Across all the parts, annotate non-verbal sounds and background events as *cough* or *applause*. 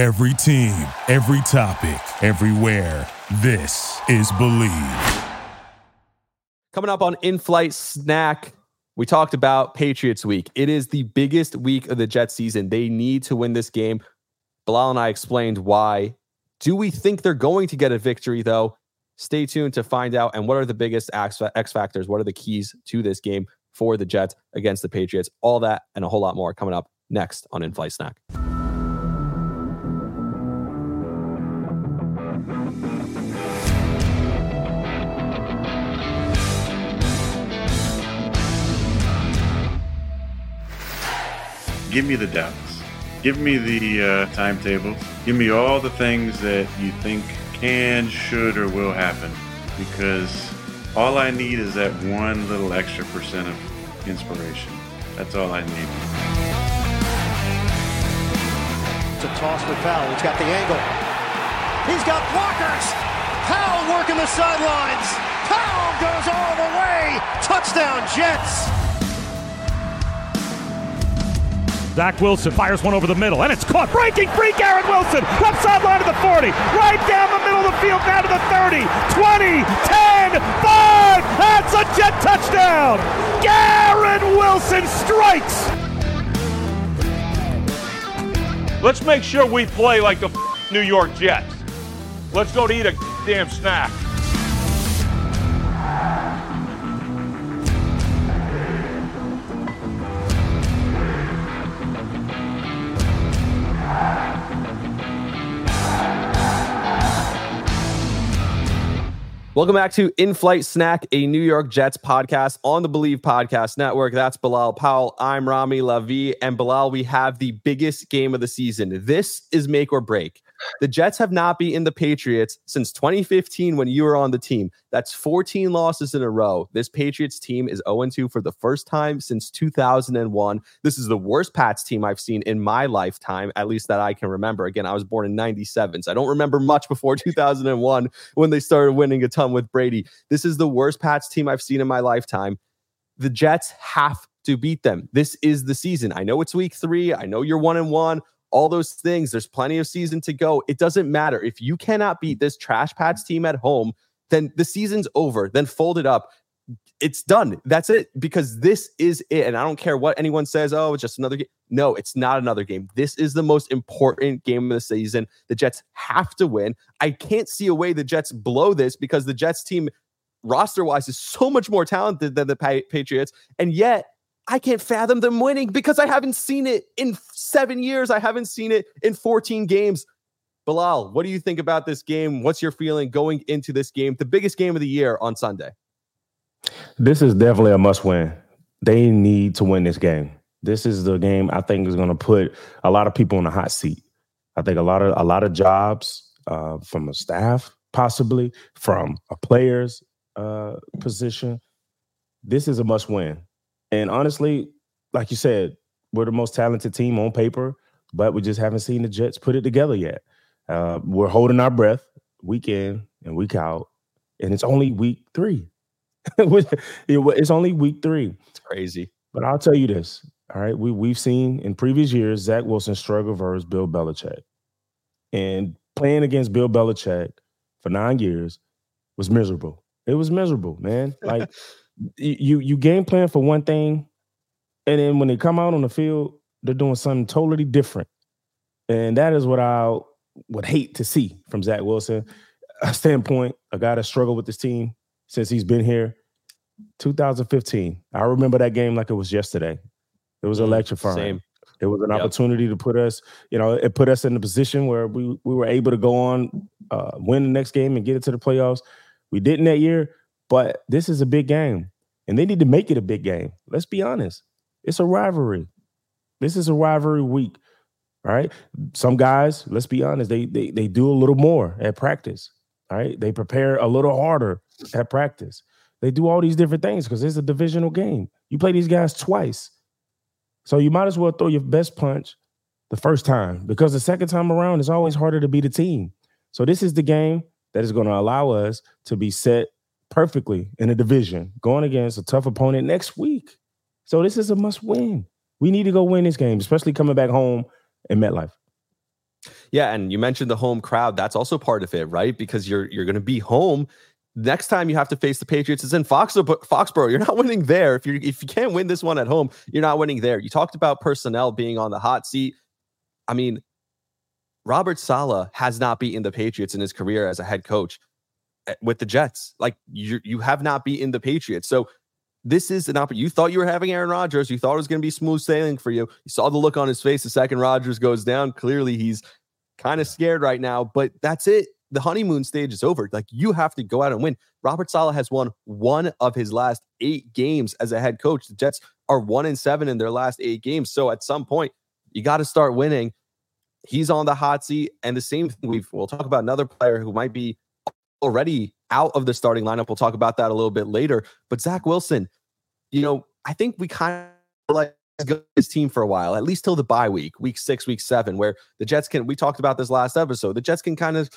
Every team, every topic, everywhere. This is Believe. Coming up on In Flight Snack, we talked about Patriots week. It is the biggest week of the Jets season. They need to win this game. Bilal and I explained why. Do we think they're going to get a victory, though? Stay tuned to find out. And what are the biggest X factors? What are the keys to this game for the Jets against the Patriots? All that and a whole lot more coming up next on In Flight Snack. Give me the doubts. Give me the uh, timetables. Give me all the things that you think can, should, or will happen. Because all I need is that one little extra percent of inspiration. That's all I need. It's a toss with Powell. He's got the angle. He's got blockers. Powell working the sidelines. Powell goes all the way. Touchdown, Jets. Zach Wilson fires one over the middle, and it's caught. Breaking free, Garrett Wilson. Left sideline to the 40. Right down the middle of the field, down to the 30. 20, 10, 5. That's a Jet touchdown. Garrett Wilson strikes. Let's make sure we play like the New York Jets. Let's go to eat a damn snack. Welcome back to In Flight Snack, a New York Jets podcast on the Believe Podcast Network. That's Bilal Powell. I'm Rami Lavi. And Bilal, we have the biggest game of the season. This is make or break. The Jets have not beaten the Patriots since 2015 when you were on the team. That's 14 losses in a row. This Patriots team is 0 2 for the first time since 2001. This is the worst Pats team I've seen in my lifetime, at least that I can remember. Again, I was born in 97, so I don't remember much before 2001 when they started winning a ton with Brady. This is the worst Pats team I've seen in my lifetime. The Jets have to beat them. This is the season. I know it's week three. I know you're one and one all those things. There's plenty of season to go. It doesn't matter. If you cannot beat this trash Pats team at home, then the season's over. Then fold it up. It's done. That's it. Because this is it. And I don't care what anyone says. Oh, it's just another game. No, it's not another game. This is the most important game of the season. The Jets have to win. I can't see a way the Jets blow this because the Jets team roster wise is so much more talented than the Patriots. And yet I can't fathom them winning because I haven't seen it in seven years. I haven't seen it in 14 games. Bilal, what do you think about this game? What's your feeling going into this game, the biggest game of the year on Sunday? This is definitely a must win. They need to win this game. This is the game I think is going to put a lot of people in a hot seat. I think a lot of a lot of jobs uh, from a staff, possibly from a player's uh, position. This is a must win. And honestly, like you said, we're the most talented team on paper, but we just haven't seen the Jets put it together yet. Uh, we're holding our breath week in and week out, and it's only week three. *laughs* it's only week three. It's crazy. But I'll tell you this. All right. We we've seen in previous years Zach Wilson struggle versus Bill Belichick. And playing against Bill Belichick for nine years was miserable. It was miserable, man. Like *laughs* you you game plan for one thing, and then when they come out on the field, they're doing something totally different. And that is what I would hate to see from Zach Wilson. A standpoint, a guy that struggled with this team since he's been here. 2015. I remember that game like it was yesterday. It was mm, electrifying. Same. It was an yep. opportunity to put us, you know, it put us in a position where we we were able to go on, uh, win the next game and get it to the playoffs. We didn't that year, but this is a big game, and they need to make it a big game. Let's be honest. It's a rivalry. This is a rivalry week. All right. Some guys, let's be honest, they they they do a little more at practice. All right. They prepare a little harder at practice. They do all these different things because it's a divisional game. You play these guys twice. So you might as well throw your best punch the first time because the second time around it's always harder to beat a team. So this is the game that is going to allow us to be set perfectly in a division going against a tough opponent next week. So this is a must win. We need to go win this game, especially coming back home in MetLife. Yeah, and you mentioned the home crowd. That's also part of it, right? Because you're you're going to be home. Next time you have to face the Patriots is in Foxborough. Foxborough. You're not *laughs* winning there. If you if you can't win this one at home, you're not winning there. You talked about personnel being on the hot seat. I mean, Robert Saleh has not beaten the Patriots in his career as a head coach Eh, with the Jets. Like you you have not beaten the Patriots. So this is an opportunity. You thought you were having Aaron Rodgers. You thought it was going to be smooth sailing for you. You saw the look on his face the second Rodgers goes down. Clearly, he's kind of scared right now, but that's it. The honeymoon stage is over. Like you have to go out and win. Robert Saleh has won one of his last eight games as a head coach. The Jets are one and seven in their last eight games. So at some point, you got to start winning. He's on the hot seat. And the same thing we've we'll talk about another player who might be already out of the starting lineup. We'll talk about that a little bit later. But Zach Wilson, you know, I think we kind of like his team for a while, at least till the bye week, week six, week seven, where the Jets can. We talked about this last episode. The Jets can kind of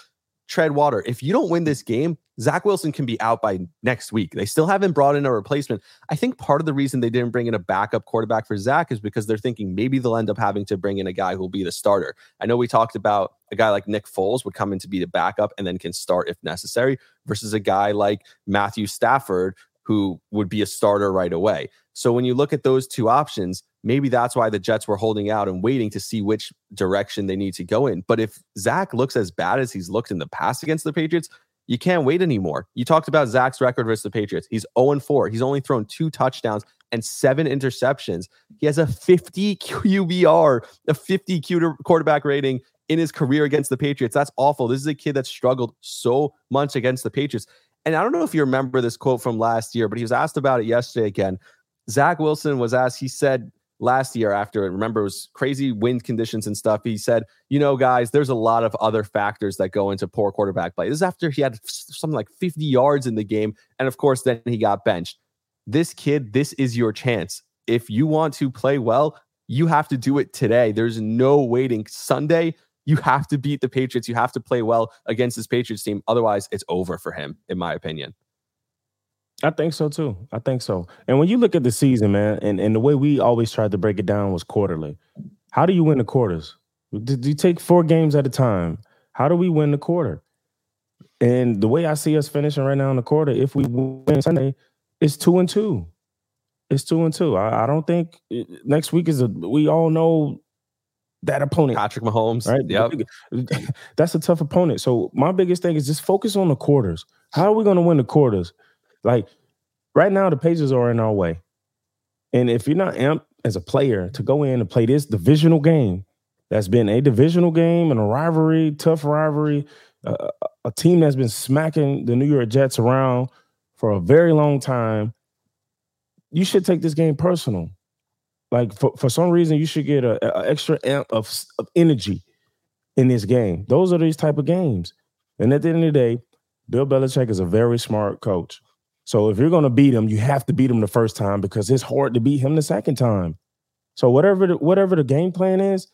tread water. If you don't win this game, Zach Wilson can be out by next week. They still haven't brought in a replacement. I think part of the reason they didn't bring in a backup quarterback for Zach is because they're thinking maybe they'll end up having to bring in a guy who will be the starter. I know we talked about a guy like Nick Foles would come in to be the backup and then can start if necessary, versus a guy like Matthew Stafford who would be a starter right away. So when you look at those two options, maybe that's why the Jets were holding out and waiting to see which direction they need to go in. But if Zach looks as bad as he's looked in the past against the Patriots, you can't wait anymore. You talked about Zach's record versus the Patriots. He's 0 4. He's only thrown two touchdowns and seven interceptions. He has a 50 QBR, a 50 quarterback rating in his career against the Patriots. That's awful. This is a kid that struggled so much against the Patriots. And I don't know if you remember this quote from last year, but he was asked about it yesterday again. Zach Wilson was asked, he said last year after remember it was crazy wind conditions and stuff. He said, you know, guys, there's a lot of other factors that go into poor quarterback play. This is after he had something like 50 yards in the game. And of course, then he got benched. This kid, this is your chance. If you want to play well, you have to do it today. There's no waiting. Sunday, you have to beat the Patriots. You have to play well against this Patriots team. Otherwise, it's over for him, in my opinion. I think so too. I think so. And when you look at the season, man, and, and the way we always tried to break it down was quarterly. How do you win the quarters? Do you take four games at a time? How do we win the quarter? And the way I see us finishing right now in the quarter, if we win Sunday, it's two and two. It's two and two. I, I don't think eh, next week is a. We all know that opponent. Patrick Mahomes. Right. Yep. *laughs* That's a tough opponent. So my biggest thing is just focus on the quarters. How are we going to win the quarters? Like right now, the pages are in our way. And if you're not amped as a player to go in and play this divisional game, that's been a divisional game and a rivalry, tough rivalry, uh, a team that's been smacking the New York Jets around for a very long time, you should take this game personal. Like for, for some reason, you should get a, a extra amp of, of energy in this game. Those are these type of games. And at the end of the day, Bill Belichick is a very smart coach. So if you're going to beat him, you have to beat him the first time because it's hard to beat him the second time. So whatever the, whatever the game plan is,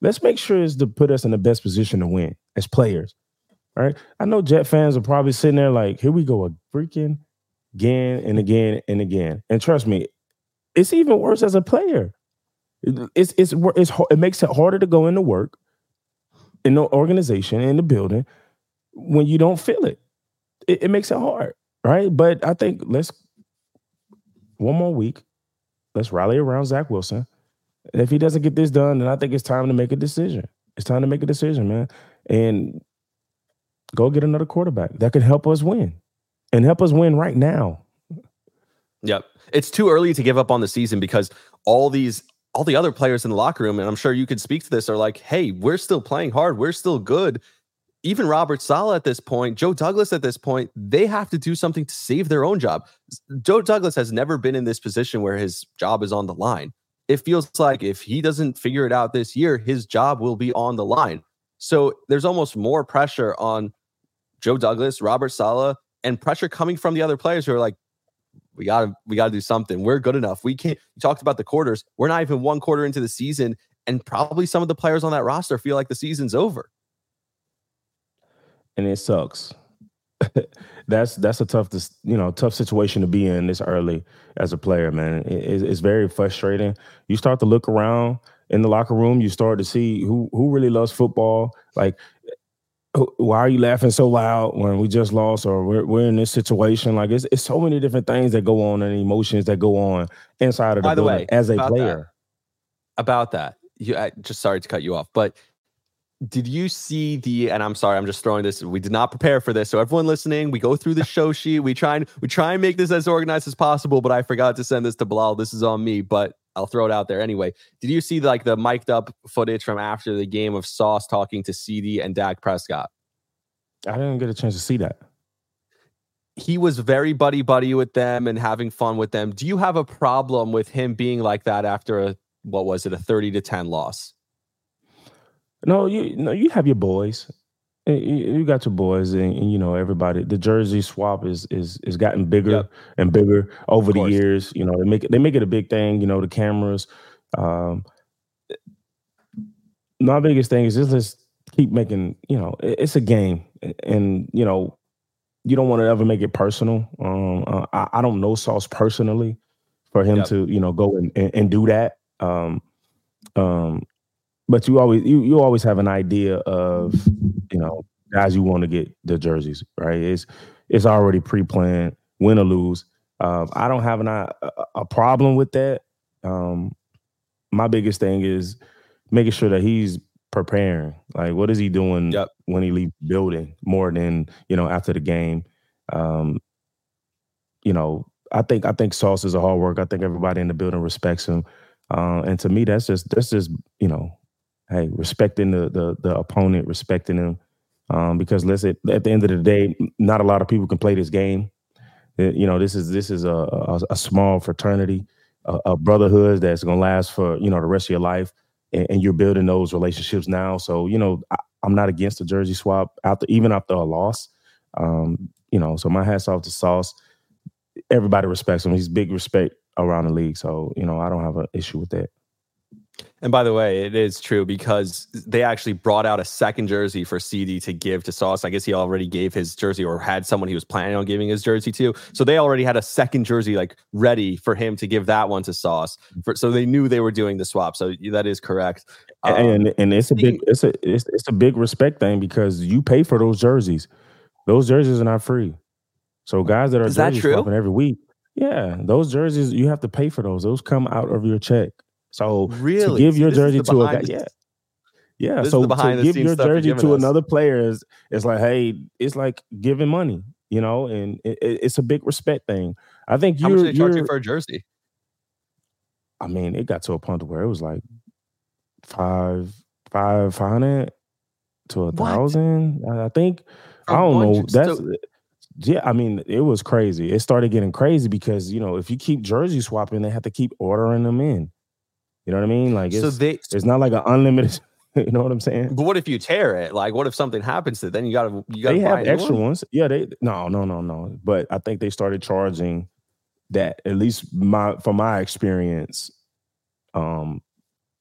let's make sure is to put us in the best position to win as players. Right? I know Jet fans are probably sitting there like, here we go, a freaking again and again and again. And trust me, it's even worse as a player. It's it's it's it makes it harder to go into work in the organization in the building when you don't feel it. It, it makes it hard, right? But I think let's one more week. Let's rally around Zach Wilson. And if he doesn't get this done, then I think it's time to make a decision. It's time to make a decision, man, and go get another quarterback that can help us win and help us win right now. Yep it's too early to give up on the season because all these all the other players in the locker room, and I'm sure you could speak to this, are like, hey, we're still playing hard. We're still good. Even Robert Saleh at this point, Joe Douglas at this point, they have to do something to save their own job. Joe Douglas has never been in this position where his job is on the line. It feels like if he doesn't figure it out this year, his job will be on the line. So there's almost more pressure on Joe Douglas, Robert Saleh, and pressure coming from the other players who are like, we gotta we gotta do something. We're good enough. We can't. You talked about the quarters. We're not even one quarter into the season, and probably some of the players on that roster feel like the season's over. And it sucks. *laughs* that's that's a tough you know tough situation to be in this early as a player, man. It, it's very frustrating. You start to look around in the locker room. You start to see who who really loves football. Like, why are you laughing so loud when we just lost or we're, we're in this situation? Like, it's, it's so many different things that go on and emotions that go on inside of the By the building way, as a player. that, about that, you, I, just sorry to cut you off, but did you see the? And I'm sorry, I'm just throwing this. We did not prepare for this, so everyone listening, we go through the show sheet. We try and we try and make this as organized as possible. But I forgot to send this to Bilal. This is on me, but I'll throw it out there anyway. Did you see like the mic'd up footage from after the game of Sauce talking to CeeDee and Dak Prescott? I didn't get a chance to see that. he was very buddy buddy with them and having fun with them. Do you have a problem with him being like that after a what was it a 30 to 10 loss? No, you no, you have your boys. You got your boys, and, and, you know everybody. The jersey swap is is is gotten bigger Yep. and bigger over the years. You know they make it they make it a big thing. You know the cameras. Um, my biggest thing is just let's keep making. You know it- it's a game, and you know you don't want to ever make it personal. Um, uh, I, I don't know Sauce personally for him Yep. to you know go and, and, and do that. Um, um, but you always you you always have an idea of you know guys you want to get the jerseys right. It's it's already pre-planned, win or lose. Um, I don't have an, a, a problem with that. Um, my biggest thing is making sure that he's preparing. Like, what is he doing Yep. when he leaves the building more than you know after the game? Um, you know, I think I think Sauce is a hard work. I think everybody in the building respects him, uh, and to me, that's just that's just you know, hey, respecting the the, the opponent, respecting him, um, because say at the end of the day, not a lot of people can play this game. Uh, You know, this is this is a a, a small fraternity, a, a brotherhood that's gonna last for you know the rest of your life, and, and you're building those relationships now. So you know, I, I'm not against the jersey swap after even after a loss. Um, you know, so my hats off to Sauce. Everybody respects him. He's big respect around the league. So you know, I don't have an issue with that. And by the way, it is true because they actually brought out a second jersey for CeeDee to give to Sauce. I guess he already gave his jersey or had someone he was planning on giving his jersey to. So they already had a second jersey like ready for him to give that one to Sauce. For, so they knew they were doing the swap. So that is correct. Um, and and it's a big it's a it's, it's a big respect thing because you pay for those jerseys. Those jerseys are not free. So guys that are Is that jersey true? swapping every week, yeah, those jerseys you have to pay for those. Those come out of your check. So Really? to give your is jersey to a guy, the- yeah, yeah. This so to give your jersey to us. another player is it's like, hey, it's like giving money, you know, and it, it- it's a big respect thing. I think you're, much did they charge you for a jersey? I mean, it got to a point where it was like five, five hundred to a What? thousand. I think. For I don't know. That's so- yeah. I mean, it was crazy. It started getting crazy because you know if you keep jersey swapping, they have to keep ordering them in. You know what I mean? Like it's So they it's not like an unlimited. *laughs* You know what I'm saying? but what if you tear it? Like what if something happens to it? Then you gotta you gotta They buy have extra one? ones. Yeah, they no, no, no, no. But I think they started charging that. At least my from my experience, um,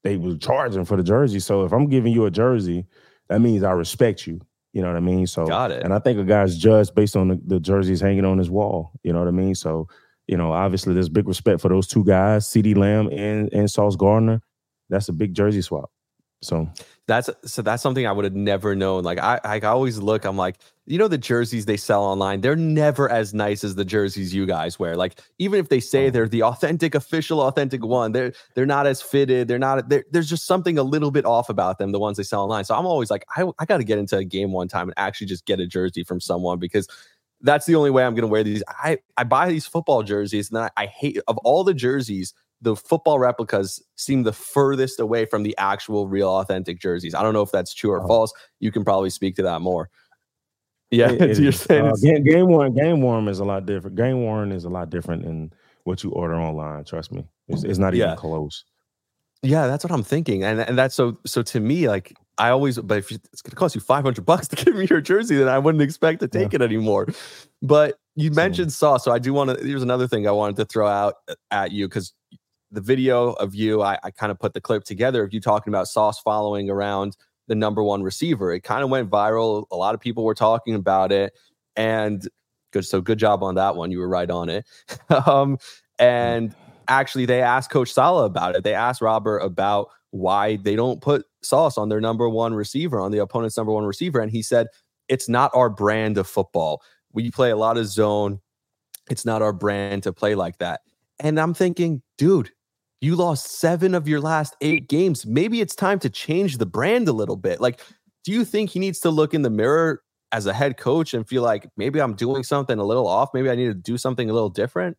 they were charging for the jersey. So if I'm giving you a jersey, that means I respect you. You know what I mean? So Got it. and I think a guy's judged based on the, the jerseys hanging on his wall. You know what I mean? So, you know, obviously there's big respect for those two guys, CeeDee Lamb and, and Sauce Gardner. That's a big jersey swap. So That's so that's something I would have never known. Like I, I always look, I'm like, you know, the jerseys they sell online, they're never as nice as the jerseys you guys wear. Like even if they say oh. they're the authentic, official, authentic one, they're they're not as fitted. They're not. They're, there's just something a little bit off about them. The ones they sell online. So I'm always like, I, I got to get into a game one time and actually just get a jersey from someone because that's the only way I'm going to wear these. I I buy these football jerseys and I, I hate of all the jerseys the football replicas seem the furthest away from the actual real authentic jerseys. I don't know if that's true or Oh. false. You can probably speak to that more. Yeah, It- it *laughs* you're saying Uh, game, game worn, game worn is a lot different. Game worn is a lot different than what you order online. Trust me, it's, it's not even Yeah. close. yeah, that's what I'm thinking, and and that's so so to me like. I always, but if it's going to cost you 500 bucks to *laughs* give me your jersey, then I wouldn't expect to take it anymore. But you So- mentioned Sauce, so I do want to. Here's another thing I wanted to throw out uh, at you because the video of you, I, I kind of put the clip together of you talking about Sauce following around the number one receiver. It kind of went viral. A lot of people were talking about it, and good. So good job on that one. You were right on it. *laughs* um, and actually, they asked Coach Saleh about it. They asked Robert about why they don't put Sauce on their number one receiver, on the opponent's number one receiver. And he said, it's not our brand of football. We play a lot of zone. It's not our brand to play like that. And I'm thinking, dude, you lost seven of your last eight games. Maybe it's time to change the brand a little bit. Like, do you think he needs to look in the mirror as a head coach and feel like maybe I'm doing something a little off? Maybe I need to do something a little different?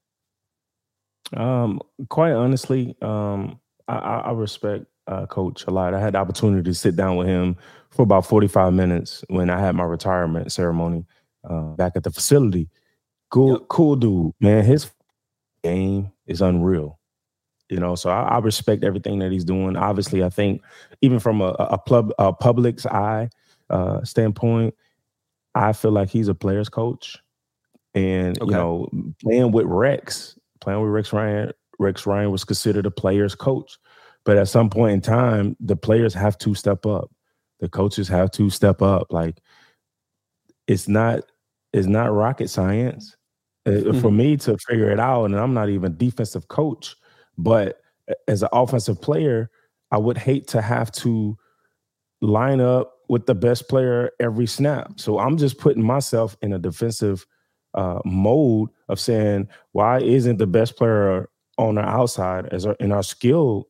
Um, quite honestly, um, I, I respect uh, coach a lot. I had the opportunity to sit down with him for about 45 minutes when I had my retirement ceremony uh, back at the facility. Cool, yep. cool dude, man. His game is unreal. You know, so I, I, respect everything that he's doing. Obviously, I think even from a, a, pub, a public's eye uh, standpoint, I feel like he's a player's coach. And okay. you know, playing with Rex, playing with Rex Ryan, Rex Ryan was considered a player's coach. But at some point in time, the players have to step up. The coaches have to step up. Like it's not it's not rocket science. Mm-hmm. For me to figure it out, and I'm not even defensive coach, but as an offensive player, I would hate to have to line up with the best player every snap. So I'm just putting myself in a defensive uh, mode of saying, why isn't the best player on our outside as our, in our skill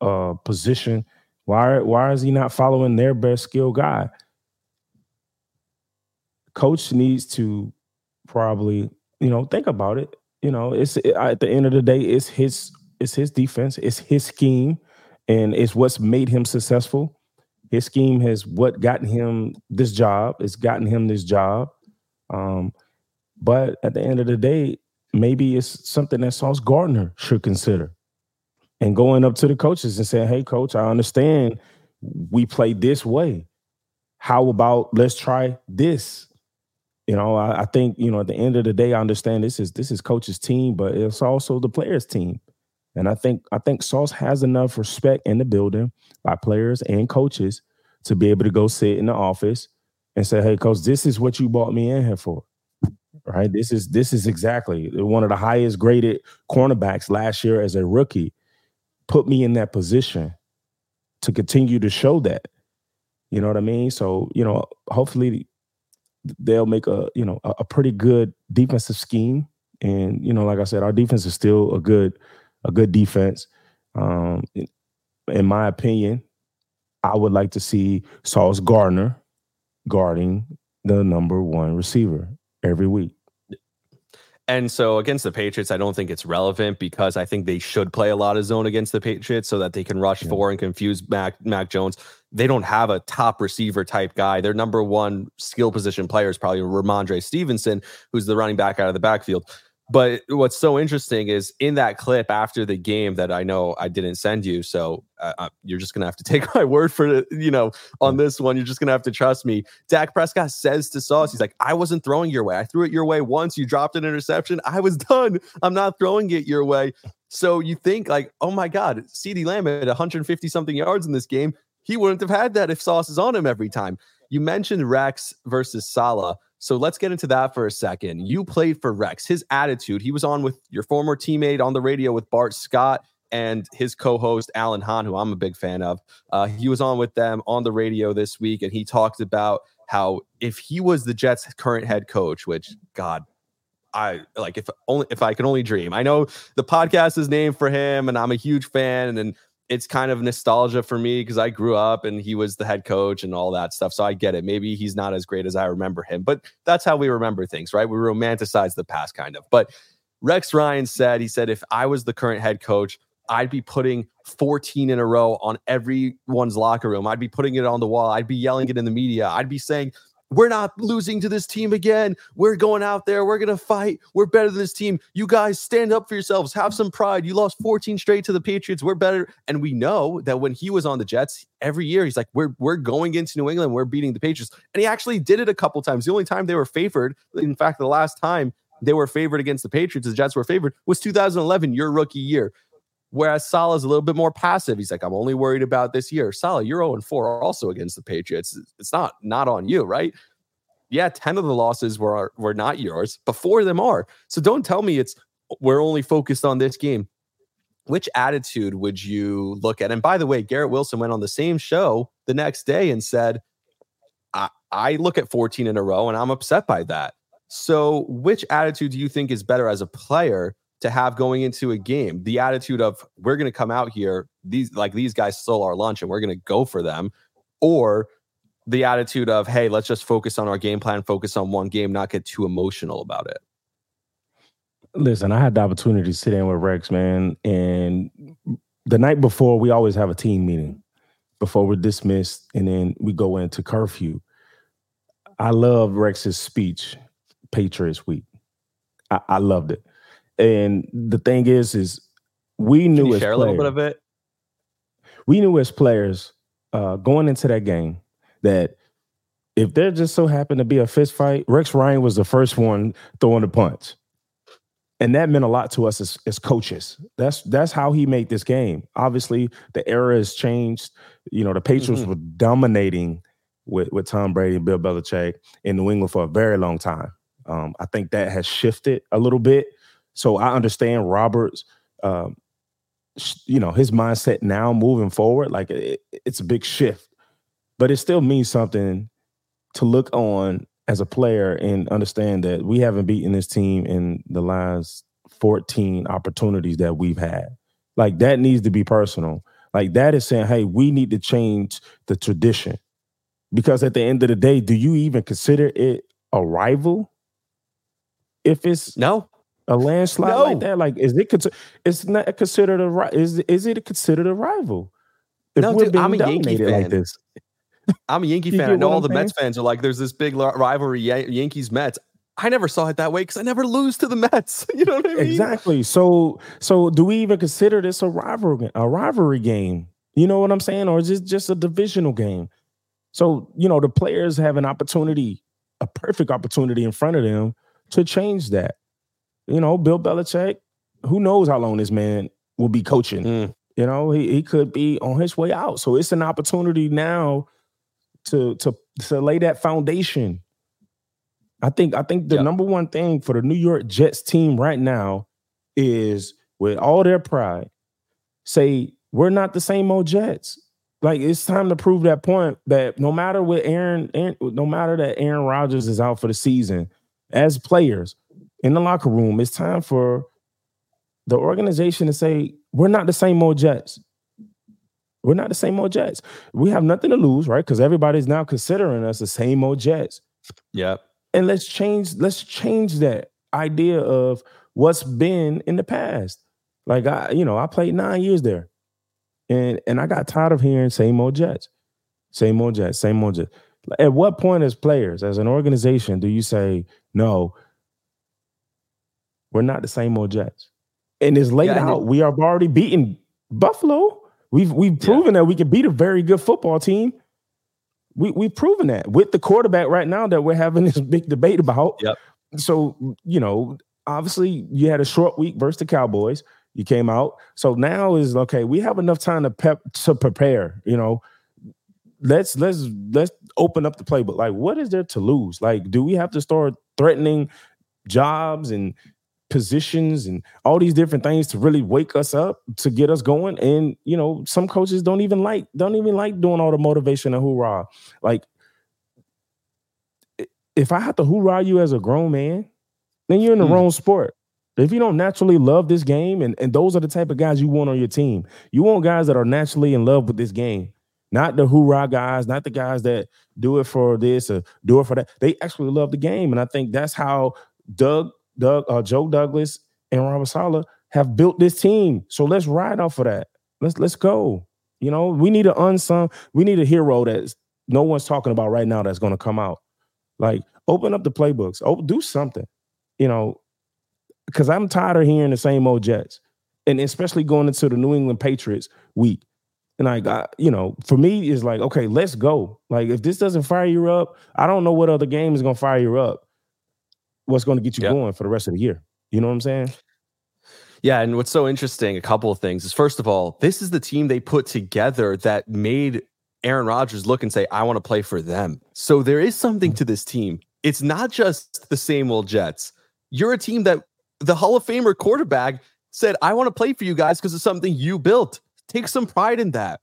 uh, position. Why why is he not following their best skill guy? Coach needs to probably you know think about it. You know, it's at the end of the day, it's his it's his defense, it's his scheme, and it's what's made him successful. His scheme has what gotten him this job. It's gotten him this job. Um, but at the end of the day, maybe it's something that Sauce Gardner should consider and going up to the coaches and saying, "Hey, coach, I understand we play this way. How about let's try this?" You know, I, I, think you know at the end of the day, I understand this is this is coach's team, but it's also the players' team. And I think I think Sauce has enough respect in the building by players and coaches to be able to go sit in the office and say, "Hey, coach, this is what you brought me in here for." Right? This is this is exactly one of the highest graded cornerbacks last year as a rookie put me in that position to continue to show that. You know what I mean? So, you know, hopefully they'll make a, you know, a, a pretty good defensive scheme. And, you know, like I said, our defense is still a good, a good defense. Um, in, in my opinion, I would like to see Sauce Gardner guarding the number one receiver every week. And so against the Patriots, I don't think it's relevant because I think they should play a lot of zone against the Patriots so that they can rush yeah. four and confuse Mac Mac Jones. They don't have a top receiver type guy. Their number one skill position player is probably Rhamondre Stevenson, who's the running back out of the backfield. But what's so interesting is in that clip after the game that I know I didn't send you, so uh, uh you're just gonna have to *laughs* take my word for it. You know, on this one, you're just gonna have to trust me. Dak Prescott says to Sauce, he's like, "I wasn't throwing your way. I threw it your way once. You dropped an interception. I was *laughs* done. I'm not throwing it your way." So you think like, "Oh my God, CeeDee Lamb at 150 something yards in this game. He wouldn't have had that if Sauce is on him every time." You mentioned Rex versus Saleh. So let's get into that for a second. You played for Rex. His attitude, he was on with your former teammate on the radio with Bart Scott and his co-host Alan Hahn, who I'm a big fan of. Uh, he was on with them on the radio this week, and he talked about how if he was the Jets' current head coach, which God, I like if only if I can only dream. I know the podcast is named for him, and I'm a huge fan, and it's kind of nostalgia for me because I grew up and he was the head coach and all that stuff. So I get it. Maybe he's not as great as I remember him, but that's how we remember things, right? We romanticize the past kind of. But Rex Ryan said, he said, if I was the current head coach, I'd be putting 14 in a row on everyone's locker room. I'd be putting it on the wall. I'd be yelling it in the media. I'd be saying, we're not losing to this team again. We're going out there. We're going to fight. We're better than this team. You guys stand up for yourselves. Have some pride. You lost 14 straight to the Patriots. We're better. And we know that when he was on the Jets every year, he's like, we're, we're going into New England. We're beating the Patriots. And he actually did it a couple times. The only time they were favored, in fact, the last time they were favored against the Patriots, the Jets were favored, was 2011, your rookie year. Whereas Saleh's a little bit more passive. He's like, I'm only worried about this year. Saleh, you're 0 4 also against the Patriots. It's not not on you, right? Yeah, 10 of the losses were were not yours, but four of them are. So don't tell me it's we're only focused on this game. which attitude would you look at? And by the way, Garrett Wilson went on the same show the next day and said, I, I look at 14 in a row and I'm upset by that. So, which attitude do you think is better as a player to have going into a game? The attitude of we're going to come out here, these like these guys stole our lunch and we're going to go for them, or the attitude of hey, let's just focus on our game plan, focus on one game, not get too emotional about it. Listen, I had the opportunity to sit in with Rex, man, and the night before we always have a team meeting before we're dismissed, and then we go into curfew. I love Rex's speech Patriots week. I, I loved it. And the thing is, is we knew as share players, a little bit of it. We knew as players uh, going into that game that if there just so happened to be a fist fight, Rex Ryan was the first one throwing the punch. And that meant a lot to us as, as coaches. That's that's how he made this game. Obviously, the era has changed. You know, the Patriots Mhm. were dominating with, with Tom Brady and Bill Belichick in New England for a very long time. Um, I think that has shifted a little bit. So I understand Roberts, um, you know, his mindset now moving forward. Like it, it's a big shift, but it still means something to look on as a player and understand that we haven't beaten this team in the last 14 opportunities that we've had. Like that needs to be personal. Like that is saying, hey, we need to change the tradition. Because at the end of the day, do you even consider it a rival? If it's No, a landslide No. like that, like is it it's not considered a ri- is is it considered a rival? If No, dude, I'm a Yankee dominated like fan. this. I'm a Yankee *laughs* fan. I know all the Mets fans are like, there's this big rivalry, Yan- Yankees Mets. I never saw it that way because I never lose to the Mets. *laughs* You know what I mean? Exactly. So so do we even consider this a rivalry a rivalry game? You know what I'm saying? Or is it just a divisional game? So, you know, the players have an opportunity, a perfect opportunity in front of them to change that. You know, Bill Belichick, who knows how long this man will be coaching? Mm. You know, he, he could be on his way out. So it's an opportunity now to to to lay that foundation. I think I think the Yep. number one thing for the New York Jets team right now is with all their pride, say we're not the same old Jets. Like it's time to prove that point that no matter what Aaron, Aaron no matter that Aaron Rodgers is out for the season, as players in the locker room, it's time for the organization to say we're not the same old Jets. We're not the same old Jets. We have nothing to lose, right? Because everybody's now considering us the same old Jets. Yep. And let's change, let's change that idea of what's been in the past. Like I, you know, I played nine years there. And and I got tired of hearing same old Jets. Same old Jets, same old Jets. At what point as players, as an organization, do you say, no, we're not the same old Jets? And it's laid Yeah, out. it- we have already beaten Buffalo. We've we've Yeah. proven that we can beat a very good football team. We we've proven that with the quarterback right now that we're having this big debate about. Yep. So you know, obviously, you had a short week versus the Cowboys. You came out. So now is okay. We have enough time to pep to prepare. You know, let's let's let's open up the playbook. Like, what is there to lose? Like, do we have to start threatening jobs and positions and all these different things to really wake us up to get us going? And you know, some coaches don't even like don't even like doing all the motivation and hoorah. Like, if I have to hoorah you as a grown man, then you're in the Hmm. wrong sport. If you don't naturally love this game, and, and those are the type of guys you want on your team, you want guys that are naturally in love with this game, not the hoorah guys, not the guys that do it for this or do it for that. They actually love the game, and I think that's how Doug, Doug, uh, Joe Douglas, and Robert Saleh have built this team. So let's ride off of that. Let's let's go. You know, we need an unsung, we need a hero that no one's talking about right now that's going to come out. Like, open up the playbooks. Oh, do something. You know, because I'm tired of hearing the same old Jets, and especially going into the New England Patriots week. And like, I, you know, for me, it's like, okay, let's go. Like, if this doesn't fire you up, I don't know what other game is going to fire you up. What's going to get you Yep. going for the rest of the year? You know what I'm saying? Yeah, and what's so interesting, a couple of things is first of all, this is the team they put together that made Aaron Rodgers look and say, I want to play for them. So there is something to this team. It's not just the same old Jets. You're a team that the Hall of Famer quarterback said, I want to play for you guys because it's something you built. Take some pride in that.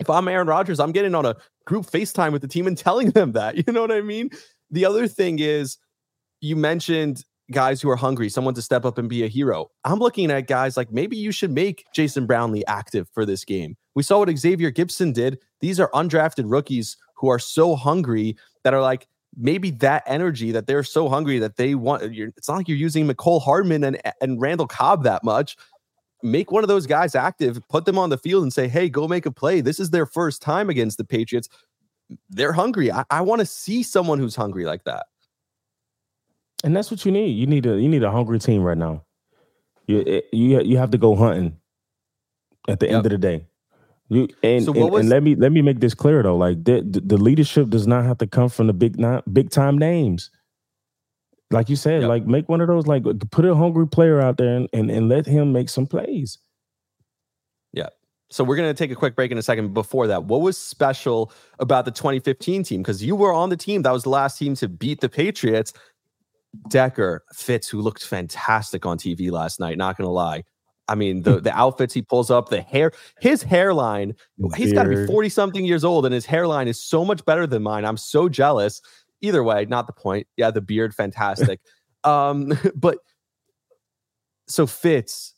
If I'm Aaron Rodgers, I'm getting on a group FaceTime with the team and telling them that. *laughs* You know what I mean? The other thing is, you mentioned guys who are hungry, someone to step up and be a hero. I'm looking at guys like maybe you should make Jason Brownlee active for this game. We saw what Xavier Gipson did. These are undrafted rookies who are so hungry that are like, maybe that energy that they're so hungry that they want. it's not like you're using Mecole Hardman and, and Randall Cobb that much. Make one of those guys active, put them on the field and say, hey, go make a play. This is their first time against the Patriots. They're hungry. I, I want to see someone who's hungry like that. And that's what you need. You need a you need a hungry team right now. You eh, you you have to go hunting at the yep. end of the day. You and, so and, was, and, let me let me make this clear though. Like the, the leadership does not have to come from the big not big time names. Like you said, yep. like make one of those like put a hungry player out there and, and, and let him make some plays. Yeah. So we're gonna take a quick break in a second. Before that, what was special about the 2015 team? Because you were on the team that was the last team to beat the Patriots. Decker Fitz, who looked fantastic on TV last night. Not gonna lie. I mean, the the outfits he pulls up, the hair, his hairline. He's got to be forty something years old, and his hairline is so much better than mine. I'm so jealous. Either way, not the point. Yeah, the beard, fantastic. *laughs* um, *laughs* but so Fitz,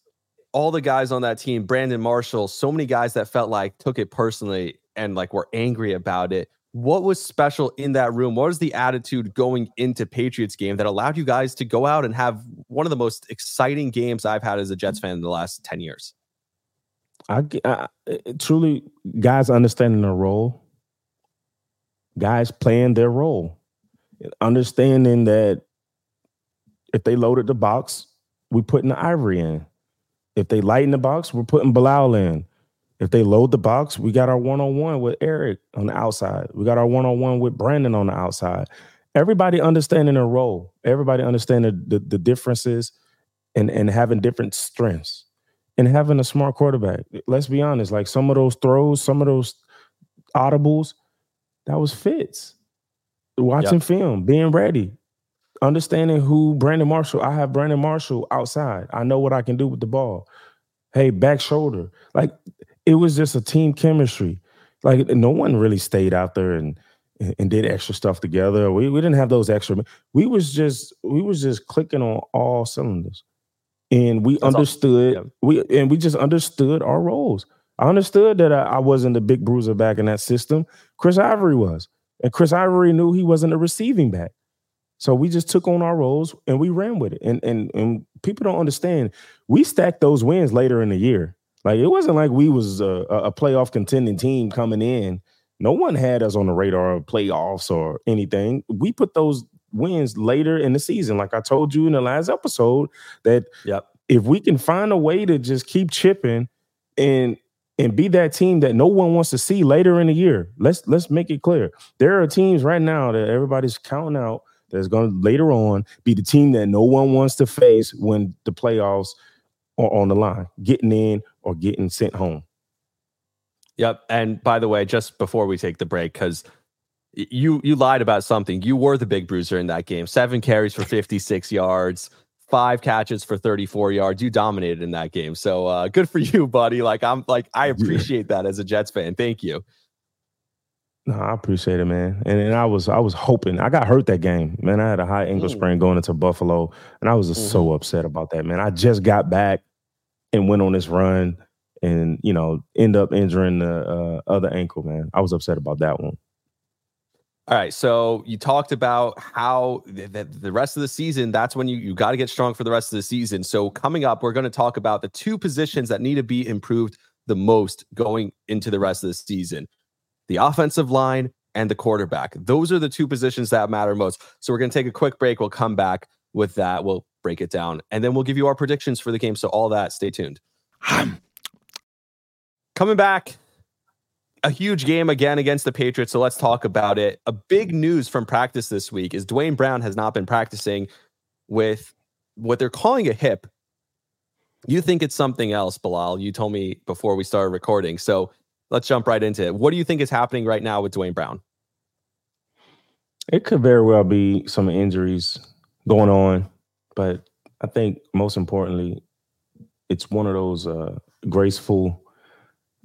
all the guys on that team, Brandon Marshall, so many guys that felt like took it personally and like were angry about it what was special in that room? What was the attitude going into Patriots game that allowed you guys to go out and have one of the most exciting games I've had as a Jets fan in the last 10 years? I, I truly guys understanding their role, guys playing their role, understanding that if they loaded the box, we putting the Ivory in. If they lighten the box, we're putting Bilal in. If they load the box, we got our one on one with Eric on the outside. We got our one on one with Brandon on the outside. Everybody understanding their role. Everybody understanding the, the differences and, and having different strengths and having a smart quarterback. Let's be honest, like some of those throws, some of those audibles, that was Fitz. Watching yep. film, being ready, understanding who Brandon Marshall. I have Brandon Marshall outside. I know what I can do with the ball. Hey, back shoulder. Like it was just a team chemistry. Like no one really stayed out there and and did extra stuff together. We we didn't have those extra. We was just we was just clicking on all cylinders, and we That's understood. Yeah. We and we just understood our roles. I understood that I, I, wasn't the big bruiser back in that system. Chris Ivory was, and Chris Ivory knew he wasn't a receiving back. So we just took on our roles and we ran with it. And and and people don't understand. We stacked those wins later in the year. Like it wasn't like we was a, a playoff contending team coming in. No one had us on the radar of playoffs or anything. We put those wins later in the season. Like I told you in the last episode, that yep. if we can find a way to just keep chipping and and be that team that no one wants to see later in the year. Let's let's make it clear. There are teams right now that everybody's counting out that's going to later on be the team that no one wants to face when the playoffs are on the line, getting in or getting sent home. Yep. And by the way, just before we take the break, because you you lied about something. You were the big bruiser in that game. Seven carries for 56 yards, five catches for 34 yards. You dominated in that game. So uh, good for *laughs* you, buddy. Like I'm like I appreciate that as a Jets fan. Thank you. No, I appreciate it, man. And, and I was I was hoping I got hurt that game, man. I had a high ankle mm. sprain going into Buffalo, and I was just mm-hmm. so upset about that, man. I just got back and went on this run and you know end up injuring the uh, other ankle man. I was upset about that one. All right so you talked about how the, the rest of the season that's when you, you got to get strong for the rest of the season. So coming up we're going to talk about the two positions that need to be improved the most going into the rest of the season the offensive line and the quarterback. Those are the two positions that matter most. So we're going to take a quick break. We'll come back with that we'll break it down, and then we'll give you our predictions for the game. So all that, stay tuned. Um, Coming back, a huge game again against the Patriots. So let's talk about it. A big news from practice this week is Duane Brown has not been practicing with what they're calling a hip. You think it's something else, Bilal. You told me before we started recording. So let's jump right into it. What do you think is happening right now with Duane Brown? It could very well be some injuries going on. But I think most importantly, it's one of those uh, graceful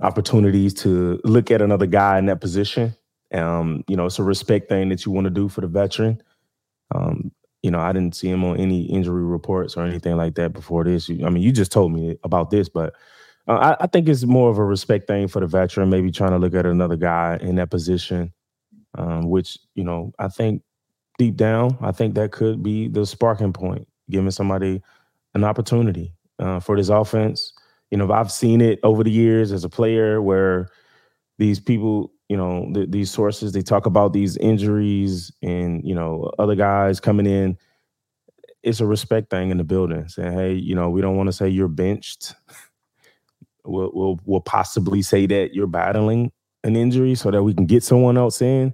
opportunities to look at another guy in that position. Um, you know, it's a respect thing that you want to do for the veteran. Um, you know, I didn't see him on any injury reports or anything like that before this. I mean, you just told me about this, but uh, I, I, think it's more of a respect thing for the veteran, maybe trying to look at another guy in that position, um, which, you know, I think deep down, I think that could be the sparking point, giving somebody an opportunity uh, for this offense. You know, I've seen it over the years as a player where these people, you know, th- these sources, they talk about these injuries and, you know, other guys coming in. It's a respect thing in the building saying, hey, you know, we don't want to say you're benched. we'll, we'll, we'll possibly say that you're battling an injury so that we can get someone else in.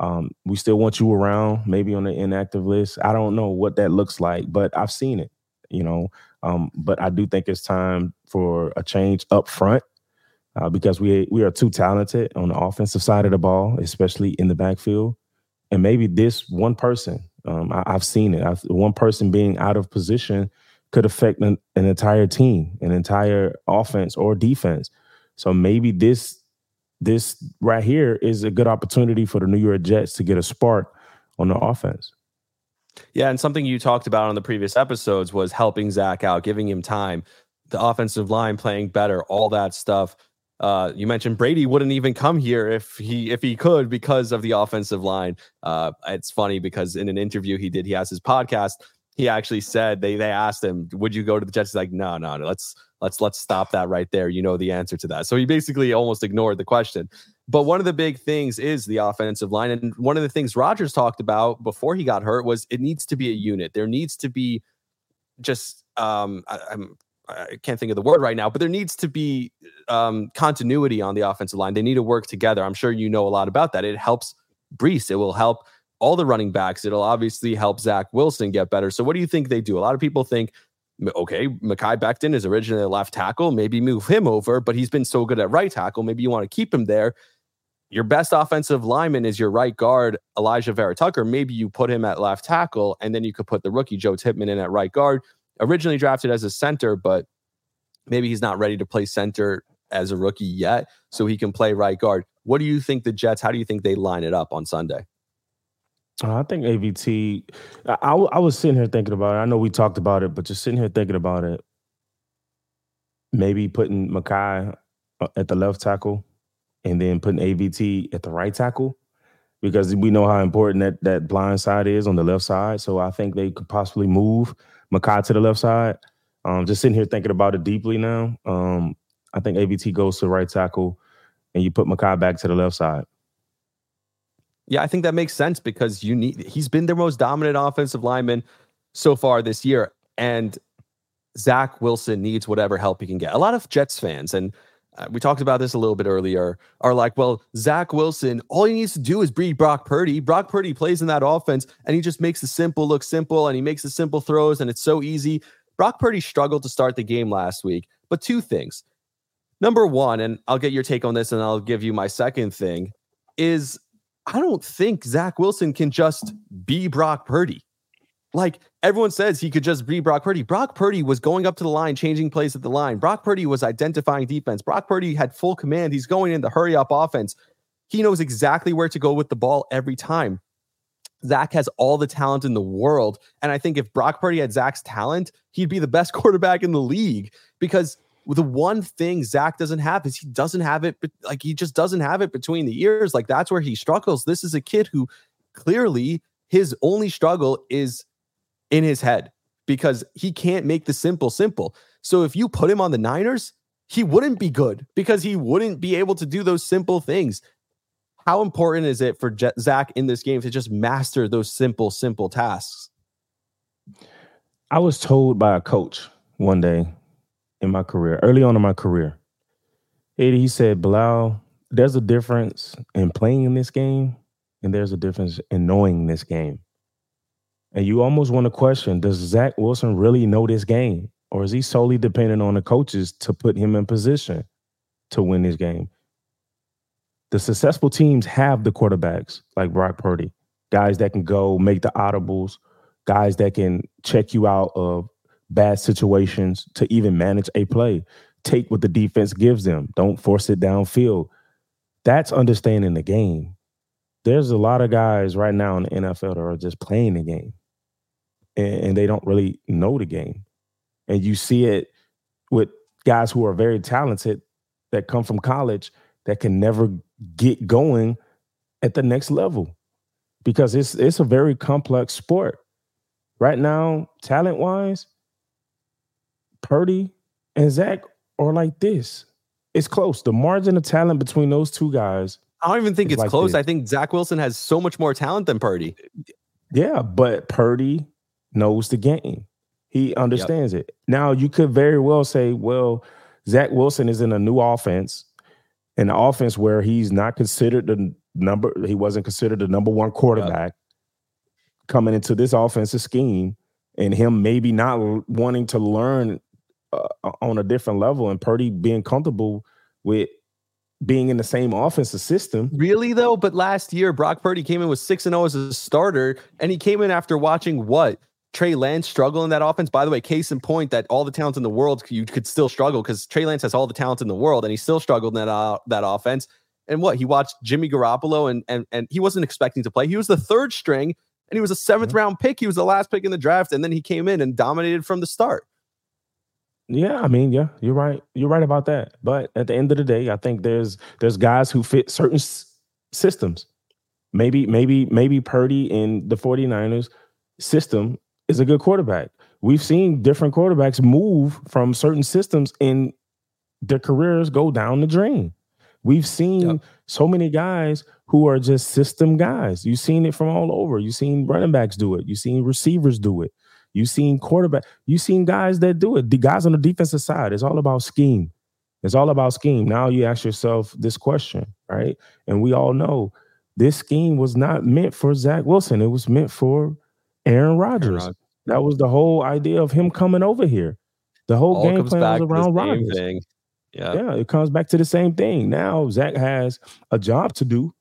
Um, we still want you around, maybe on the inactive list. I don't know what that looks like, but I've seen it, you know. Um, but I do think it's time for a change up front uh, because we we are too talented on the offensive side of the ball, especially in the backfield. And maybe this one person, um, I, have seen it. I've, one person being out of position could affect an, an entire team, an entire offense or defense. So maybe this this right here is a good opportunity for the New York Jets to get a spark on the offense. Yeah, and something you talked about on the previous episodes was helping Zach out, giving him time, the offensive line playing better, all that stuff. Uh, you mentioned Brady wouldn't even come here if he if he could because of the offensive line. Uh, it's funny because in an interview he did, he has his podcast. He actually said they they asked him, "Would you go to the Jets?" He's like, "No, no, no. Let's let's let's stop that right there. You know the answer to that." So he basically almost ignored the question. But one of the big things is the offensive line. And one of the things Rodgers talked about before he got hurt was it needs to be a unit. There needs to be just um, I, I'm I can't think of the word right now, but there needs to be um, continuity on the offensive line. They need to work together. I'm sure you know a lot about that. It helps Breece. It will help all the running backs. It'll obviously help Zach Wilson get better. So, what do you think they do? A lot of people think okay, Mekhi Becton is originally a left tackle. Maybe move him over, but he's been so good at right tackle. Maybe you want to keep him there. Your best offensive lineman is your right guard, Alijah Vera-Tucker. Maybe you put him at left tackle, and then you could put the rookie Joe Tippmann in at right guard. Originally drafted as a center, but maybe he's not ready to play center as a rookie yet, so he can play right guard. What do you think the Jets? How do you think they line it up on Sunday? Uh, I think AVT. I, I, was sitting here thinking about it. I know we talked about it, but just sitting here thinking about it. Maybe putting Mekhi uh, at the left tackle, and then putting AVT at the right tackle, because we know how important that that blind side is on the left side. So I think they could possibly move Mekhi to the left side. Um, just sitting here thinking about it deeply now. Um, I think AVT goes to right tackle, and you put Mekhi back to the left side. Yeah, I think that makes sense because you need he's been their most dominant offensive lineman so far this year. And Zach Wilson needs whatever help he can get. A lot of Jets fans, and uh, we talked about this a little bit earlier, are like, well, Zach Wilson, all he needs to do is beat Brock Purdy. Brock Purdy plays in that offense and he just makes the simple look simple and he makes the simple throws and it's so easy. Brock Purdy struggled to start the game last week, but two things. Number one, and I'll get your take on this and I'll give you my second thing, is I don't think Zach Wilson can just be Brock Purdy. Like everyone says, he could just be Brock Purdy. Brock Purdy was going up to the line, changing plays at the line. Brock Purdy was identifying defense. Brock Purdy had full command. He's going in the hurry up offense. He knows exactly where to go with the ball every time. Zach has all the talent in the world. And I think if Brock Purdy had Zach's talent, he'd be the best *laughs* quarterback in the league because the one thing Zach doesn't have is he doesn't have it, like he just doesn't have it between the ears. Like that's where he struggles. This is a kid who clearly his only struggle is in his head because he can't make the simple simple. So if you put him on the Niners, he wouldn't be good because he wouldn't be able to do those simple things. How important is it for Zach in this game to just master those simple, simple tasks? I was told by a coach one day in my career, early on in my career. He said, Bilal, there's a difference in playing in this game, and there's a difference in knowing this game. And you almost want to question Does Zach Wilson really know this game? Or is he solely dependent on the coaches to put him in position to win this game? The successful teams have the quarterbacks like Brock Purdy, guys that can go make the audibles, guys that can check you out of bad situations to even manage a play. Take what the defense gives them. Don't force it downfield. That's understanding the game. There's a lot of guys right now in the NFL that are just playing the game and, and they don't really know the game. And you see it with guys who are very talented that come from college that can never get going at the next level because it's it's a very complex sport. Right now, talent wise, Purdy and Zach are like this. It's close. The margin of talent between those two guys. I don't even think it's like close. this. I think Zach Wilson has so much more talent than Purdy. Yeah, but Purdy knows the game. He understands it. Now you could very well say, well, Zach Wilson is in a new offense, an offense where he's not considered the number, he wasn't considered the number one quarterback coming into this offensive scheme, and him maybe not wanting to learn uh, on a different level, and Purdy being comfortable with being in the same offensive system. Really though, but last year Brock Purdy came in with six and zero as a starter, and he came in after watching what Trey Lance struggle in that offense. By the way, case in point that all the talents in the world you could still struggle because Trey Lance has all the talents in the world, and he still struggled in that uh, that offense. And what he watched Jimmy Garoppolo, and and and he wasn't expecting to play. He was the third string, and he was a 7th round pick. He was the last pick in the draft, and then he came in and dominated from the start. Yeah, I mean, yeah, you're right. You're right about that. But at the end of the day, I think there's there's guys who fit certain s- systems. Maybe maybe maybe Purdy in the 49ers system is a good quarterback. We've seen different quarterbacks move from certain systems and their careers go down the drain. We've seen Yep. so many guys who are just system guys. You've seen it from all over. You've seen running backs do it. You've seen receivers do it. You've seen quarterback. You've seen guys that do it. The guys on the defensive side. It's all about scheme. It's all about scheme. Now you ask yourself this question, right? And we all know this scheme was not meant for Zach Wilson. It was meant for Aaron Rodgers. Rodgers. That was the whole idea of him coming over here. The whole All game plan was around Rodgers. thing. Yeah. Yeah, it comes back to the same thing. Now Zach has a job to do.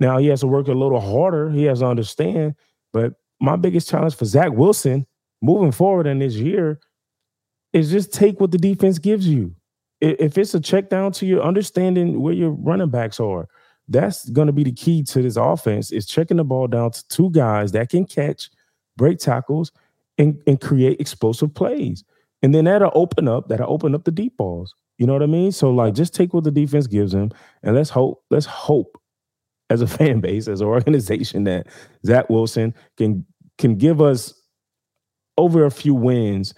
Now he has to work a little harder. He has to understand. But my biggest challenge for Zach Wilson moving forward in this year is just take what the defense gives you. If it's a check down to your understanding where your running backs are, that's going to be the key to this offense is checking the ball down to two guys that can catch, break tackles, and, and create explosive plays. And then that'll open up, that'll open up the deep balls. You know what I mean? So like just take what the defense gives him and let's hope, let's hope as a *laughs* fan base, as an organization that Zach Wilson can can give us over a few wins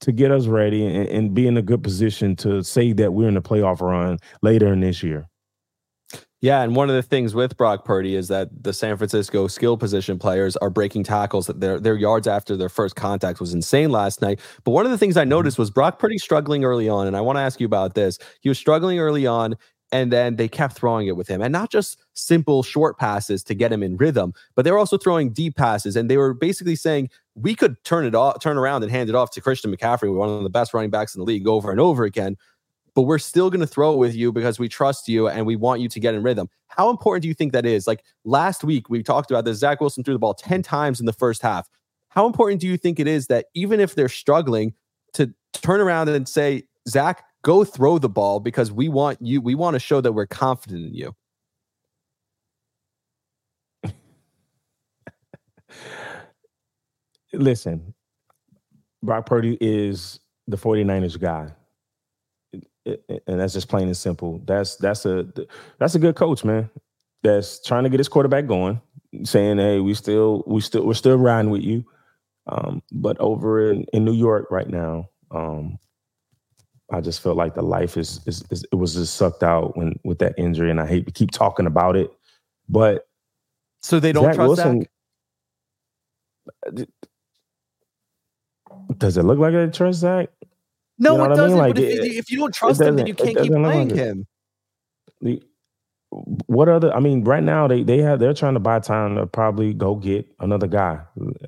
to get us ready and, and be in a good position to say that we're in the playoff run later in this year. Yeah, and one of the things with Brock Purdy is that the San Francisco skill position players are breaking tackles. That their their yards after their first contact was insane last night. But one of the things I mm-hmm. noticed was Brock Purdy struggling early on, and I want to ask you about this. He was struggling early on, and then they kept throwing it with him, and not just simple short passes to get him in rhythm, but they were also throwing deep passes, and they were basically saying we could turn it off, turn around, and hand it off to Christian McCaffrey, one of the best running backs in the league, over and over again but we're still going to throw it with you because we trust you and we want you to get in rhythm. How important do you think that is? Like last week, we talked about this. Zach Wilson threw the ball 10 times in the first half. How important do you think it is that even if they're struggling, to turn around and say, Zach, go throw the ball because we want you, we want to show that we're confident in you? *laughs* Listen, Brock Purdy is the 49ers guy. And that's just plain and simple. That's that's a that's a good coach, man. That's trying to get his quarterback going, saying, "Hey, we still we still we're still riding with you." Um, but over in, in New York right now, um, I just felt like the life is, is, is it was just sucked out when with that injury, and I hate to keep talking about it, but So they don't Zach trust Wilson- Zach? does it look like they trust Zach? No, You know it what I mean? doesn't. Like, but if, it- if you don't trust him, then you can't keep playing like him. the what other I mean, right now they they have they're trying to buy time to probably go get another guy.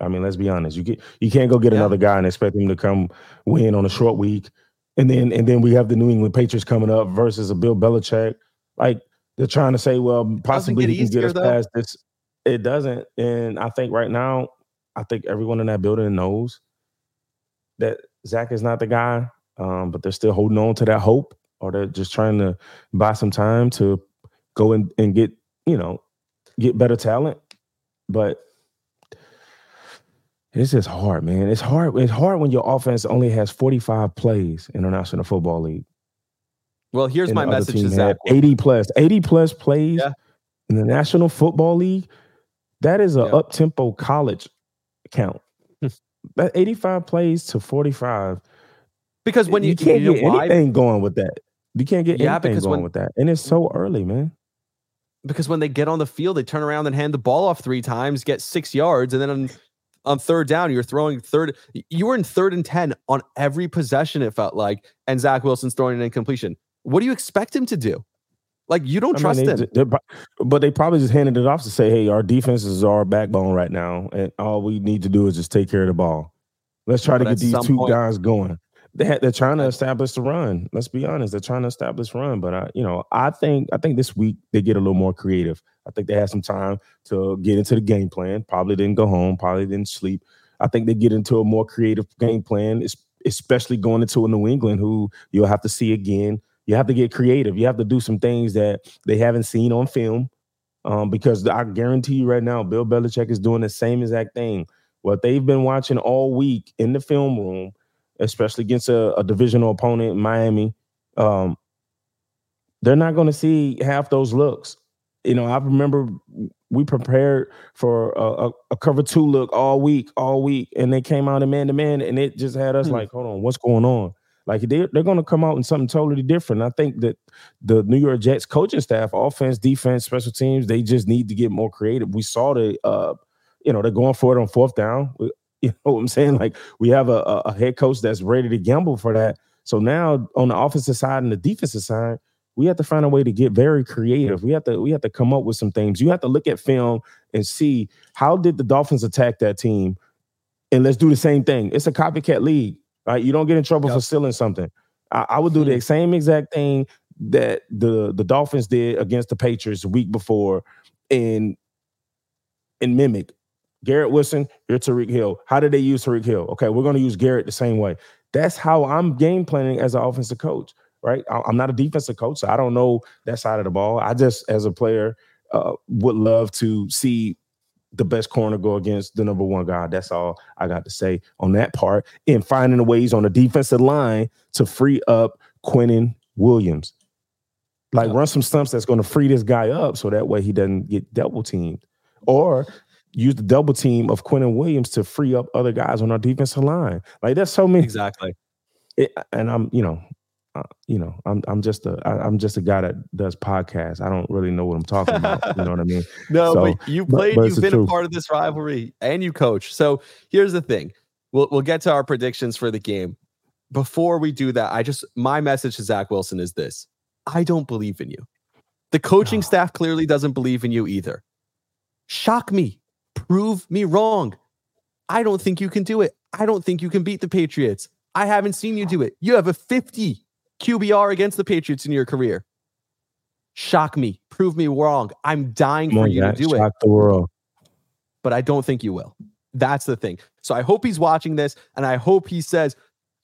I mean, let's be honest. You get you can't go get Yeah. another guy and expect him to come win on a short week. And then and then we have the New England Patriots coming up versus a Bill Belichick. Like they're trying to say, well, possibly he can get us though. past this. It doesn't. And I think right now, I think everyone in that building knows that Zach is not the guy, um, but they're still holding on to that hope, or they're just trying to buy some time to go and, and get you know get better talent. But it's just hard, man. It's hard. It's hard when your offense only has 45 plays in the National Football League. Well, here's And my message to Zach. 80 plus, 80 plus plays Yeah. in the National Football League. That is a Yeah. up tempo college count. Hmm. that 85 plays to 45. Because when you, can't you know get why? anything going with that. You can't get Yeah, anything going when- with that. And it's so early, man. because when they get on the field, they turn around and hand the ball off three times, get six yards, and then on, third down, you're throwing third. You were in third and 10 on every possession, it felt like, and Zach Wilson's throwing an incompletion. What do you expect him to do? Like, you don't I mean, trust they him. they're but they probably just handed it off to say, hey, our defense is our backbone right now. And all we need to do is just take care of the ball. Let's try But to get these two point- guys going. They had, they're trying to establish the run. Let's be honest. They're trying to establish run. But I, you know, I think I think this week they get a little more creative. I think they had some time to get into the game plan. Probably didn't go home. Probably didn't sleep. I think they get into a more creative game plan, especially going into a New England who you'll have to see again. You have to get creative. You have to do some things that they haven't seen on film. Um, because I guarantee you right now, Bill Belichick is doing the same exact thing. What they've been watching all week in the film room, especially against a, a divisional opponent Miami, um, they're not going to see half those looks. You know, I remember we prepared for a, a, a cover two look all week, all week, and they came out in man to man, and it just had us Hmm. like, hold on, what's going on? Like they're they're going to come out in something totally different. I think that the New York Jets coaching staff, offense, defense, special teams, they just need to get more creative. We saw the, uh, you know, they're going for it on fourth down. We- *laughs* You know what I'm saying? Like we have a, a a head coach that's ready to gamble for that. So now on the offensive side and the defensive side, we have to find a way to get very creative. We have to we have to come up with some things. You have to look at film and see how did the Dolphins attack that team, and let's do the same thing. It's a copycat league, right? You don't get in trouble Yep. for stealing something. I, I would do the mm-hmm. same exact thing that the the Dolphins did against the Patriots the week before, and and mimic. Garrett Wilson, you're Tyreek Hill. How did they use Tyreek Hill? Okay, we're going to use Garrett the same way. That's how I'm game planning as an offensive coach, right? I'm not a defensive coach, so I don't know that side of the ball. I just, as a player, uh, would love to see the best corner go against the number one guy. That's all I got to say on that part. And finding ways on the defensive line to free up Quinnen Williams. Like Yeah. run some stunts that's going to free this guy up so that way he doesn't get double teamed. Or use the double team of Quinnen Williams to free up other guys on our defensive line. Like that's so many. Exactly. It, and I'm, you know, uh, you know, I'm I'm just a I, I'm just a guy that does podcasts. I don't really know what I'm talking about. you know what I mean? *laughs* No, So, but you but- played, but it's you've been a part of this rivalry and you coach. So here's the thing. We'll we'll get to our predictions for the game. Before we do that, I just my message to Zach Wilson is this. I don't believe in you. The coaching Oh. staff clearly doesn't believe in you either. Shock me. Prove me wrong. I don't think you can do it. I don't think you can beat the Patriots. I haven't seen you do it. You have a 50 QBR against the Patriots in your career. Shock me. Prove me wrong. I'm dying Come for you to do it shock the world. but I don't think you will. That's the thing. So I hope he's watching this and I hope he says,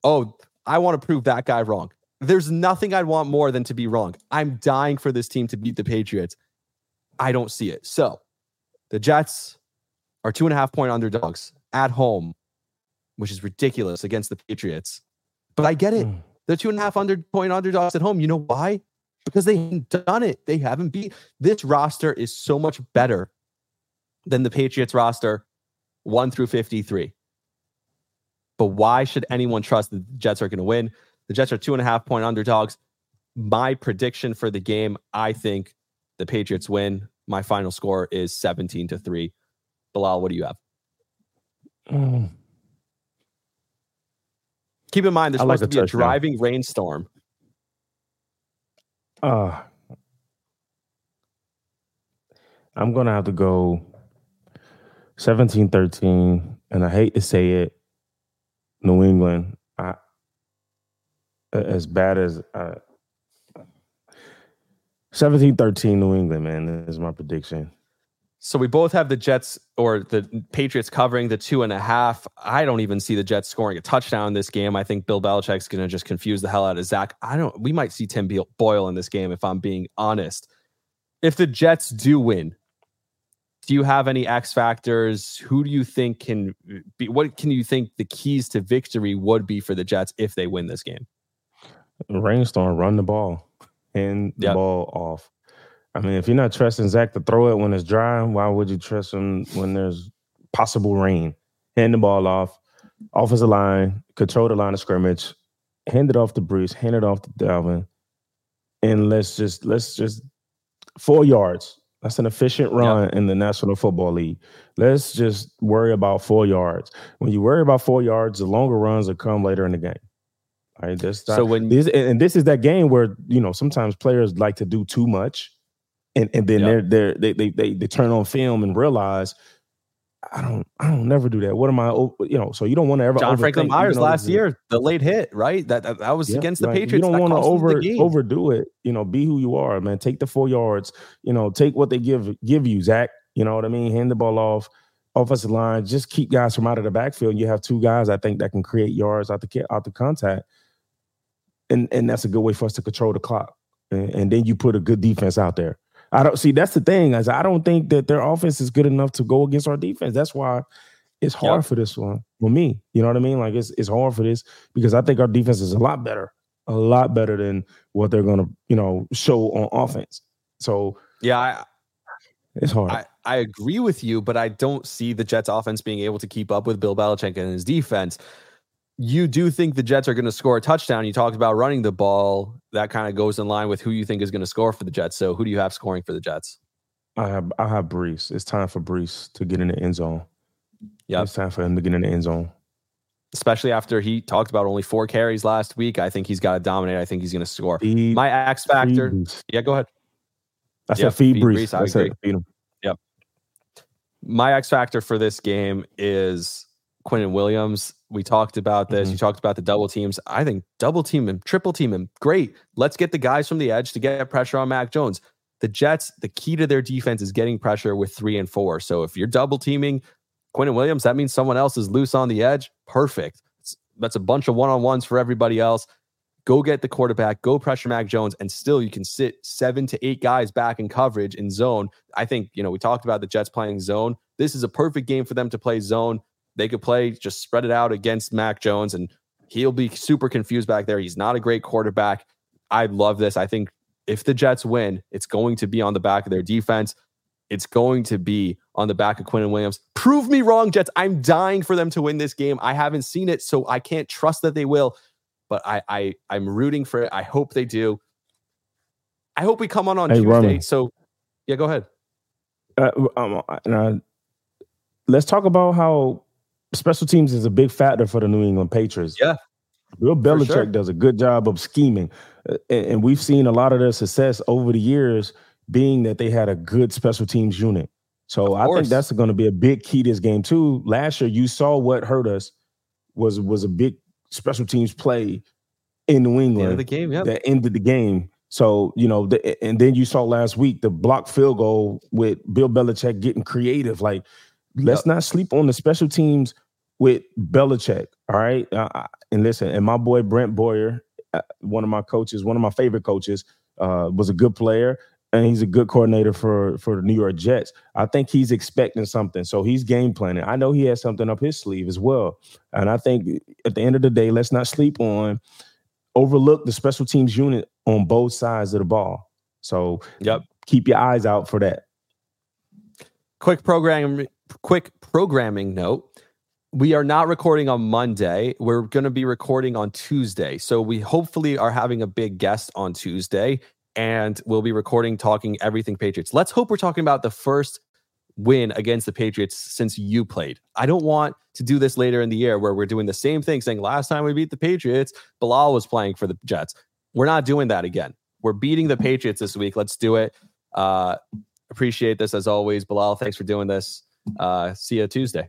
Oh, I want to prove that guy wrong. There's nothing I'd want more than to be wrong. I'm dying for this team to beat the Patriots. I don't see it. So the Jets are two and a half point underdogs at home, which is ridiculous against the Patriots. But I get it. Hmm. They're two and a half under point underdogs at home. You know why? Because they haven't done it. They haven't beat this roster is so much better than the Patriots roster, one through 53. But why should anyone trust the Jets are going to win? The Jets are two and a half point underdogs. My prediction for the game, I think the Patriots win. My final score is 17 to 3. Bilal, what do you have? Mm. Keep in mind, there's I like supposed to be a driving rainstorm. Uh, I'm gonna have to go 17 13, and I hate to say it, New England. I as bad as uh 17 13 New England, man, is my prediction. So we both have the Jets or the Patriots covering the two and a half. I don't even see the Jets scoring a touchdown in this game. I think Bill Belichick's going to just confuse the hell out of Zach. I don't. We might see Tim Boyle in this game if I'm being honest. If the Jets do win, do you have any X factors? Who do you think can be? What can you think the keys to victory would be for the Jets if they win this game? Rainstorm, run the ball, and the yep. ball off. I mean, if you're not trusting Zach to throw it when it's dry, why would you trust him when there's possible rain? Hand the ball off, offensive line, control the line of scrimmage, hand it off to Breece, hand it off to Dalvin, and let's just let's just four yards. That's an efficient run yep. in the National Football League. Let's just worry about four yards. When you worry about four yards, the longer runs will come later in the game. All right, that's so when this and this is that game where you know sometimes players like to do too much and and then yep. they're, they're they they they they turn on film and realize I don't I don't never do that. What am I you know, so you don't want to ever John Franklin-Myers last year, the late hit, right? That that, that was yeah, against the Patriots. You don't want to over overdo it. You know, be who you are, man. Take the four yards, you know, take what they give give you, Zach. You know what I mean? Hand the ball off. Offensive line, just keep guys from out of the backfield. You have two guys I think that can create yards out the out the contact. And and that's a good way for us to control the clock. and, and then you put a good defense out there. I don't see that's the thing, as I don't think that their offense is good enough to go against our defense. That's why it's hard yep. for this one for me. You know what I mean? Like it's it's hard for this because I think our defense is a lot better, a lot better than what they're gonna, you know, show on offense. So yeah, I, it's hard. I, I agree with you, but I don't see the Jets offense being able to keep up with Bill Belichick and his defense you do think the Jets are going to score a touchdown. You talked about running the ball. That kind of goes in line with who you think is going to score for the Jets. So who do you have scoring for the Jets? I have I have Breece. It's time for Breece to get in the end zone. Yeah, it's time for him to get in the end zone. Especially after he talked about only four carries last week. I think he's got to dominate. I think he's going to score. Feed, My X factor. Yeah, go ahead. I said yep, feed, feed Breece. Breece. I, I said feed him. Yep. My X factor for this game is Quinnen Williams. We talked about this. Mm-hmm. You talked about the double teams. I think double team and triple team him. Great. Let's get the guys from the edge to get pressure on Mac Jones. The Jets, the key to their defense is getting pressure with three and four. So if you're double teaming Quinnen Williams, that means someone else is loose on the edge. Perfect. that's a bunch of one on ones for everybody else. Go get the quarterback, go pressure Mac Jones, and still you can sit seven to eight guys back in coverage in zone. I think, you know, we talked about the Jets playing zone. This is a perfect game for them to play zone they could play, just spread it out against Mac Jones, and he'll be super confused back there. He's not a great quarterback. I love this. I think if the Jets win, it's going to be on the back of their defense. It's going to be on the back of Quinnen Williams. Prove me wrong, Jets. I'm dying for them to win this game. I haven't seen it, so I can't trust that they will. But I, I I'm rooting for it. I hope they do. I hope we come on on hey, Tuesday. So, yeah, go ahead. Uh, um, uh, let's talk about how special teams is a big factor for the New England Patriots. Yeah. Bill Belichick sure. does a good job of scheming. Uh, and we've seen a lot of their success over the years being that they had a good special teams unit. So I think that's going to be a big key to this game too. Last year, you saw what hurt us was was a big special teams play in New England. The, the game, yeah, that ended the game. So you know, the, and then you saw last week the block field goal with Bill Belichick getting creative. Like let's yep. not sleep on the special teams with Belichick. All right, uh, and listen, and my boy Brant Boyer, uh, one of my coaches, one of my favorite coaches, uh, was a good player, and he's a good coordinator for for the New York Jets. I think he's expecting something, so he's game planning. I know he has something up his sleeve as well, and I think at the end of the day, let's not sleep on overlook the special teams unit on both sides of the ball. So, yep, keep your eyes out for that. Quick program quick programming note we are not recording on Monday. We're going to be recording on Tuesday. So we hopefully are having a big guest on Tuesday and we'll be recording talking everything Patriots. Let's hope we're talking about the first win against the Patriots since you played. I don't want to do this later in the year where we're doing the same thing saying last time we beat the Patriots, Bilal was playing for the Jets. We're not doing that again. We're beating the Patriots this week. Let's do it. Uh, appreciate this as always. Bilal, thanks for doing this. Uh, see you Tuesday.